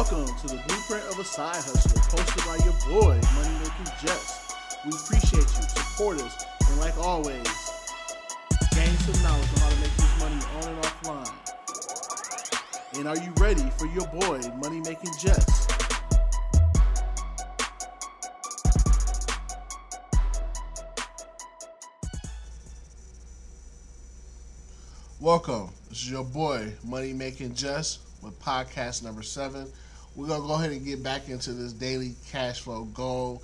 Welcome to the Blueprint of a Side Hustler, posted by your boy, Money Making Jess. We appreciate you, support us, and like always, gain some knowledge on how to make this money on and offline. And are you ready for your boy, Money Making Jess? Welcome. This is your boy, Money Making Jess, with podcast number seven. We're to go ahead and get back into this daily cash flow goal.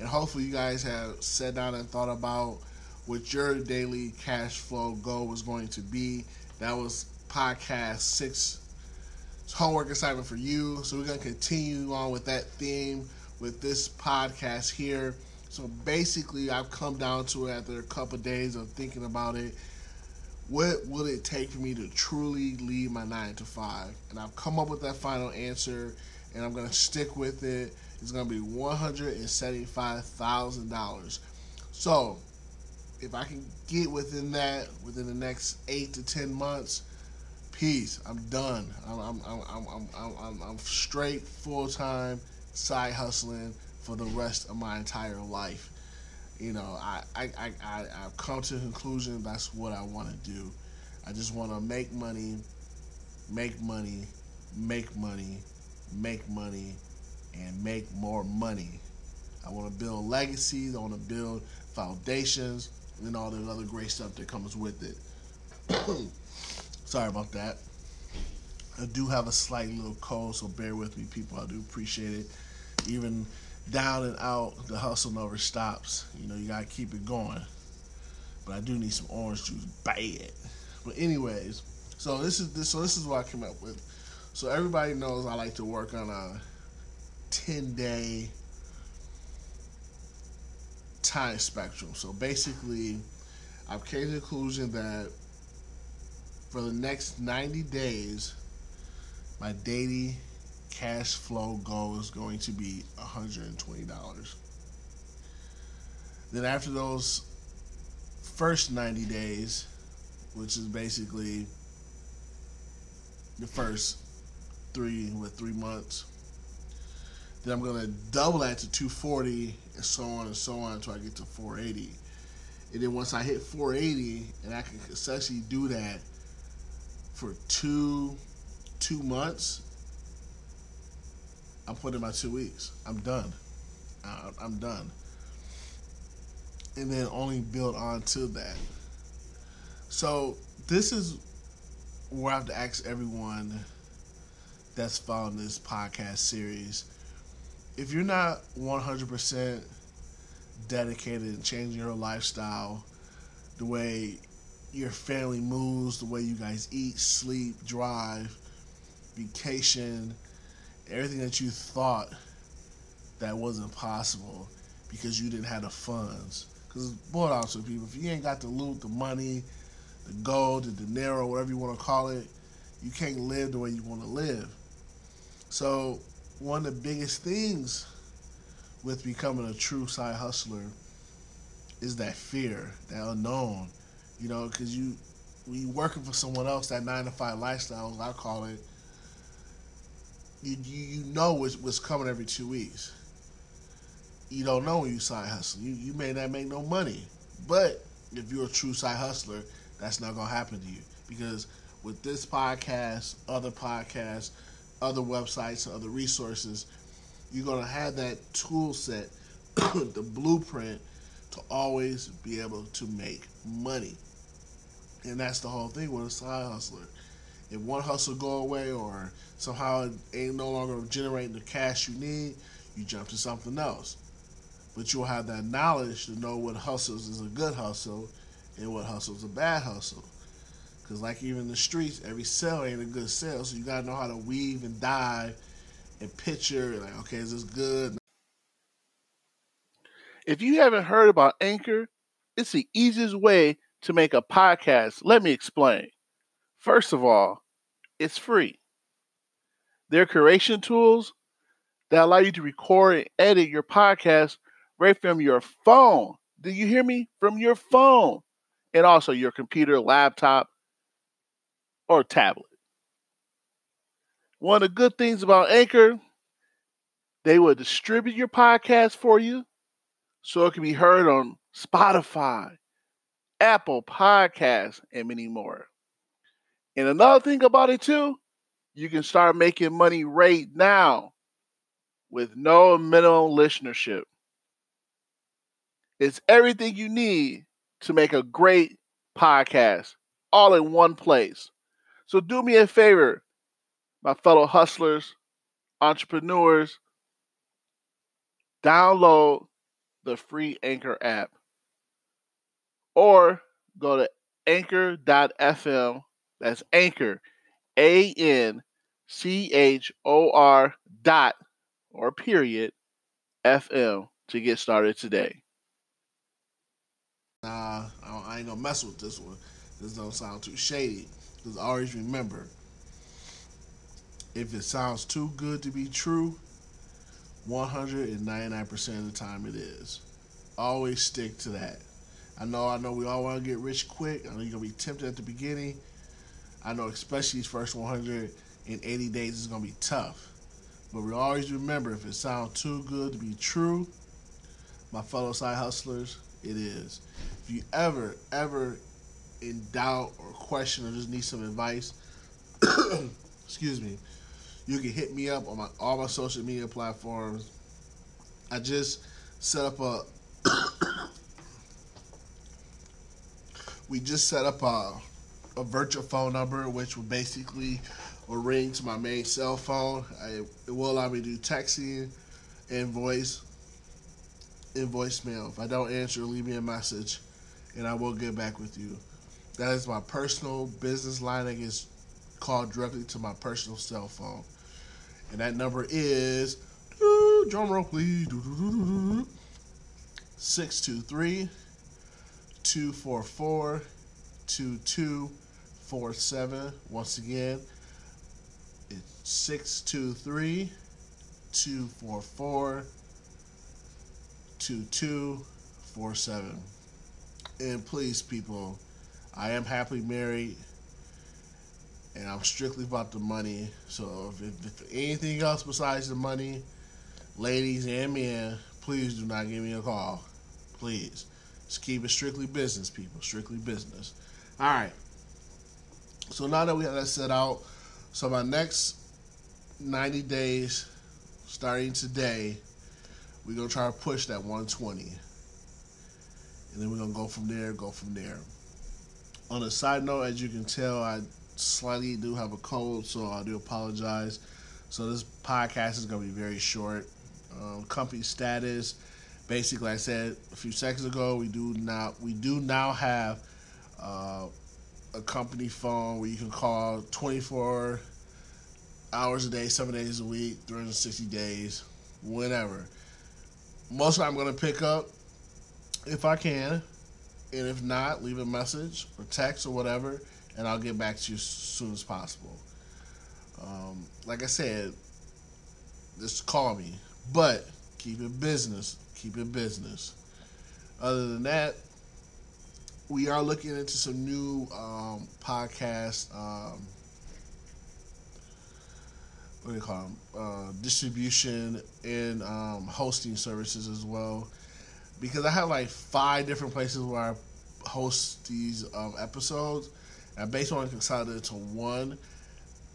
And hopefully, you guys have sat down and thought about what your daily cash flow goal was going to be. That was podcast six. Homework assignment for you. So, we're to continue on with that theme with this podcast here. So, basically, I've come down to it after a couple days of thinking about it what will it take for me to truly leave my nine to five? And I've come up with that final answer, and I'm gonna stick with it. It's gonna be one hundred and seventy-five thousand dollars. So, if I can get within that within the next eight to ten months, peace. I'm done. I'm I'm I'm I'm I'm, I'm, I'm straight full time side hustling for the rest of my entire life you know, I, I, I, I, have come to the conclusion that's what I want to do. I just want to make money, make money, make money, make money, and make more money. I want to build legacies. I want to build foundations and all the other great stuff that comes with it. Sorry about that. I do have a slight little cold, so bear with me, people. I do appreciate it. Even down and out, the hustle never stops. You know, you gotta keep it going. But I do need some orange juice bad. But anyways, so this is this so this is what I came up with. So everybody knows I like to work on a 10 day time spectrum. So basically, I've came to the conclusion that for the next 90 days, my daily cash flow goal is going to be $120. Then after those first 90 days, which is basically the first three with three months, then I'm gonna double that to 240 and so on and so on until I get to 480. And then once I hit 480, and I can essentially do that for two two months, I'm putting my two weeks. I'm done. Uh, I'm done. And then only build on to that. So this is where I have to ask everyone that's following this podcast series. If you're not 100% dedicated in changing your lifestyle, the way your family moves, the way you guys eat, sleep, drive, vacation, everything that you thought that wasn't possible because you didn't have the funds. Because, boy, honest people, if you ain't got the loot, the money, the gold, the dinero, whatever you want to call it, you can't live the way you want to live. So, one of the biggest things with becoming a true side hustler is that fear, that unknown. You know, because you, when you working for someone else, that nine to five lifestyle, I call it, you you, you know what's, what's coming every two weeks. You don't know when you side hustle. You you may not make no money, but if you're a true side hustler, that's not gonna happen to you because with this podcast, other podcasts, other websites, other resources, you're gonna have that tool set, the blueprint to always be able to make money. And that's the whole thing with a side hustler if one hustle go away or somehow it ain't no longer generating the cash you need, you jump to something else. But you'll have that knowledge to know what hustles is a good hustle and what hustles a bad hustle. Because like even in the streets, every sale ain't a good sale. So you gotta know how to weave and dive and picture like, okay, is this good? If you haven't heard about Anchor, it's the easiest way to make a podcast. Let me explain. First of all, it's free. Their curation tools that allow you to record and edit your podcast right from your phone. Do you hear me? From your phone. And also your computer, laptop, or tablet. One of the good things about Anchor, they will distribute your podcast for you so it can be heard on Spotify, Apple Podcasts, and many more. And another thing about it too, you can start making money right now with no minimum listenership. It's everything you need to make a great podcast all in one place. So do me a favor, my fellow hustlers, entrepreneurs, download the free Anchor app or go to anchor.fm. That's Anchor, A N C H O R dot or period FM to get started today. Nah, I ain't gonna mess with this one. This don't sound too shady. Because always remember, if it sounds too good to be true, 199% of the time it is. Always stick to that. I know, I know we all want to get rich quick. I know you're going to be tempted at the beginning. I know, especially these first 180 days is going to be tough. But we always remember if it sounds too good to be true, my fellow side hustlers, it is. If you ever, ever in doubt or question or just need some advice, excuse me, you can hit me up on my all my social media platforms. I just set up a we just set up a a virtual phone number which will basically ring to my main cell phone. I, it will allow me to do texting and voice in voicemail. If I don't answer, leave me a message and I will get back with you. That is my personal business line that gets called directly to my personal cell phone. And that number is, drum roll please, 623 244 2247. Once again, it's 623 244 2247. And please, people, I am happily married and I'm strictly about the money. So if, if, if, anything else besides the money, ladies and men, please do not give me a call. Please. Just keep it strictly business, people. Strictly business. All right. So now that we have that set out, so my next 90 days, starting today, we're to try to push that 120. And then we're to go from there, go from there. On a side note, as you can tell, I slightly do have a cold, so I do apologize. So this podcast is to be very short. Um, company status, basically, I said a few seconds ago, we do now we do now have uh, a company phone where you can call 24 hours a day, seven days a week, 360 days, whenever. Most of I'm going to pick up if I can, and if not, leave a message or text or whatever and I'll get back to you as soon as possible. Um, like I said, just call me, but keep it business. Keep it business. Other than that, we are looking into some new um, podcast. Um, what do you call them? Uh, distribution and um, hosting services as well. Because I have like five different places where I host these um, episodes I basically want to consolidate it to one,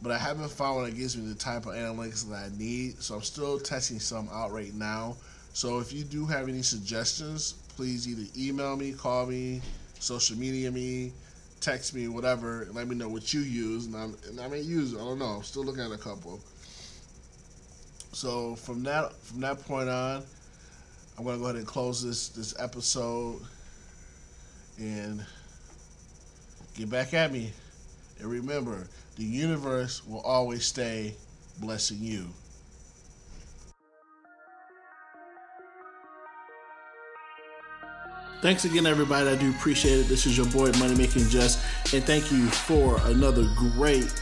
but I haven't found one that gives me the type of analytics that I need. So I'm still testing some out right now. So if you do have any suggestions, please either email me, call me, social media me, text me, whatever, let me know what you use. And, I'm, and I may use. I don't know. I'm still looking at a couple. So from that from that point on, I'm gonna go ahead and close this this episode and Get back at me. And remember, the universe will always stay blessing you. Thanks again, everybody. I do appreciate it. This is your boy, Money Making Jess, and thank you for another great,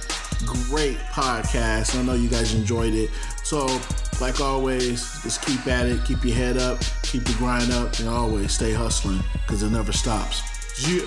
great podcast. I know you guys enjoyed it. So, like always, just keep at it, keep your head up, keep the grind up, and always stay hustling because it never stops. Yeah.